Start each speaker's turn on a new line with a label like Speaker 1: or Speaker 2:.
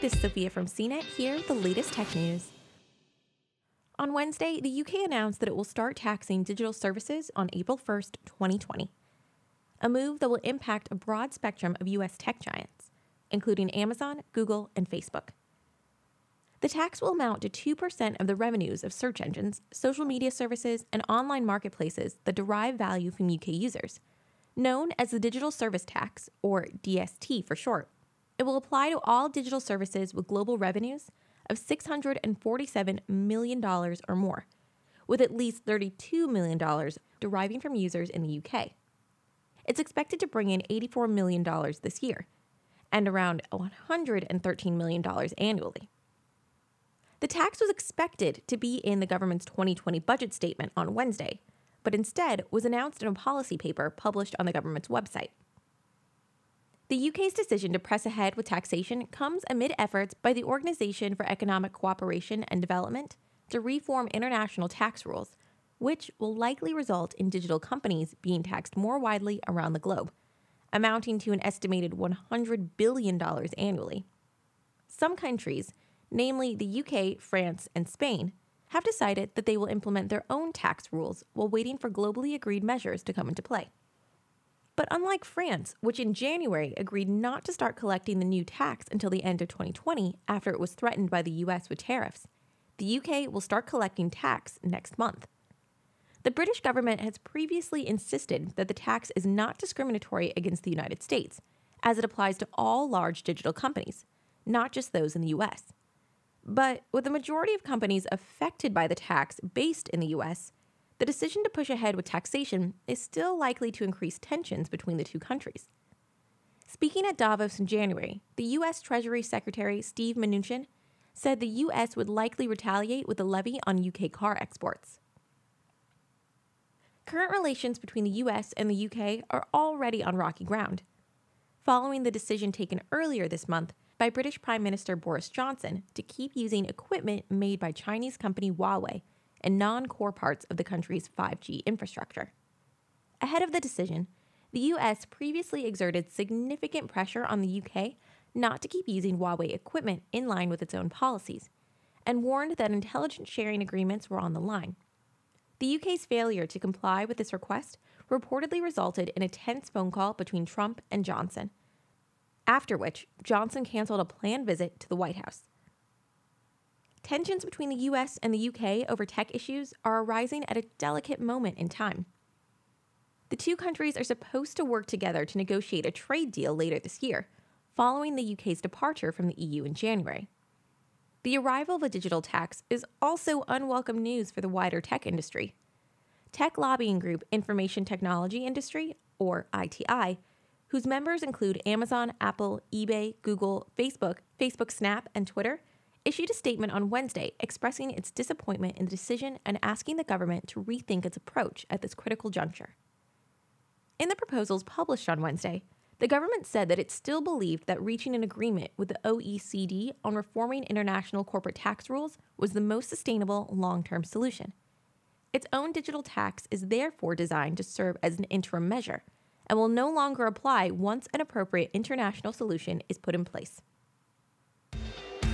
Speaker 1: this is Sophia from CNET here with the latest tech news. On Wednesday, the UK announced that it will start taxing digital services on April 1st, 2020, a move that will impact a broad spectrum of US tech giants, including Amazon, Google, and Facebook. The tax will amount to 2% of the revenues of search engines, social media services, and online marketplaces that derive value from UK users, known as the Digital Service Tax, or DST for short. It will apply to all digital services with global revenues of $647 million or more, with at least $32 million deriving from users in the UK. It's expected to bring in $84 million this year and around $113 million annually. The tax was expected to be in the government's 2020 budget statement on Wednesday, but instead was announced in a policy paper published on the government's website. The UK's decision to press ahead with taxation comes amid efforts by the Organisation for Economic Cooperation and Development to reform international tax rules, which will likely result in digital companies being taxed more widely around the globe, amounting to an estimated $100 billion annually. Some countries, namely the UK, France, and Spain, have decided that they will implement their own tax rules while waiting for globally agreed measures to come into play. But unlike France, which in January agreed not to start collecting the new tax until the end of 2020 after it was threatened by the US with tariffs, the UK will start collecting tax next month. The British government has previously insisted that the tax is not discriminatory against the United States, as it applies to all large digital companies, not just those in the US. But with the majority of companies affected by the tax based in the US, the decision to push ahead with taxation is still likely to increase tensions between the two countries. Speaking at Davos in January, the U.S. Treasury Secretary Steve Mnuchin said the U.S. would likely retaliate with a levy on UK car exports. Current relations between the U.S. and the U.K. are already on rocky ground. Following the decision taken earlier this month by British Prime Minister Boris Johnson to keep using equipment made by Chinese company Huawei and non core parts of the country's 5G infrastructure. Ahead of the decision, the US previously exerted significant pressure on the UK not to keep using Huawei equipment in line with its own policies, and warned that intelligence sharing agreements were on the line. The UK's failure to comply with this request reportedly resulted in a tense phone call between Trump and Johnson, after which Johnson canceled a planned visit to the White House. Tensions between the US and the UK over tech issues are arising at a delicate moment in time. The two countries are supposed to work together to negotiate a trade deal later this year, following the UK's departure from the EU in January. The arrival of a digital tax is also unwelcome news for the wider tech industry. Tech lobbying group Information Technology Industry, or ITI, whose members include Amazon, Apple, eBay, Google, Facebook, Facebook Snap, and Twitter, issued a statement on Wednesday expressing its disappointment in the decision and asking the government to rethink its approach at this critical juncture. In the proposals published on Wednesday, the government said that it still believed that reaching an agreement with the OECD on reforming international corporate tax rules was the most sustainable long term solution. Its own digital tax is therefore designed to serve as an interim measure and will no longer apply once an appropriate international solution is put in place.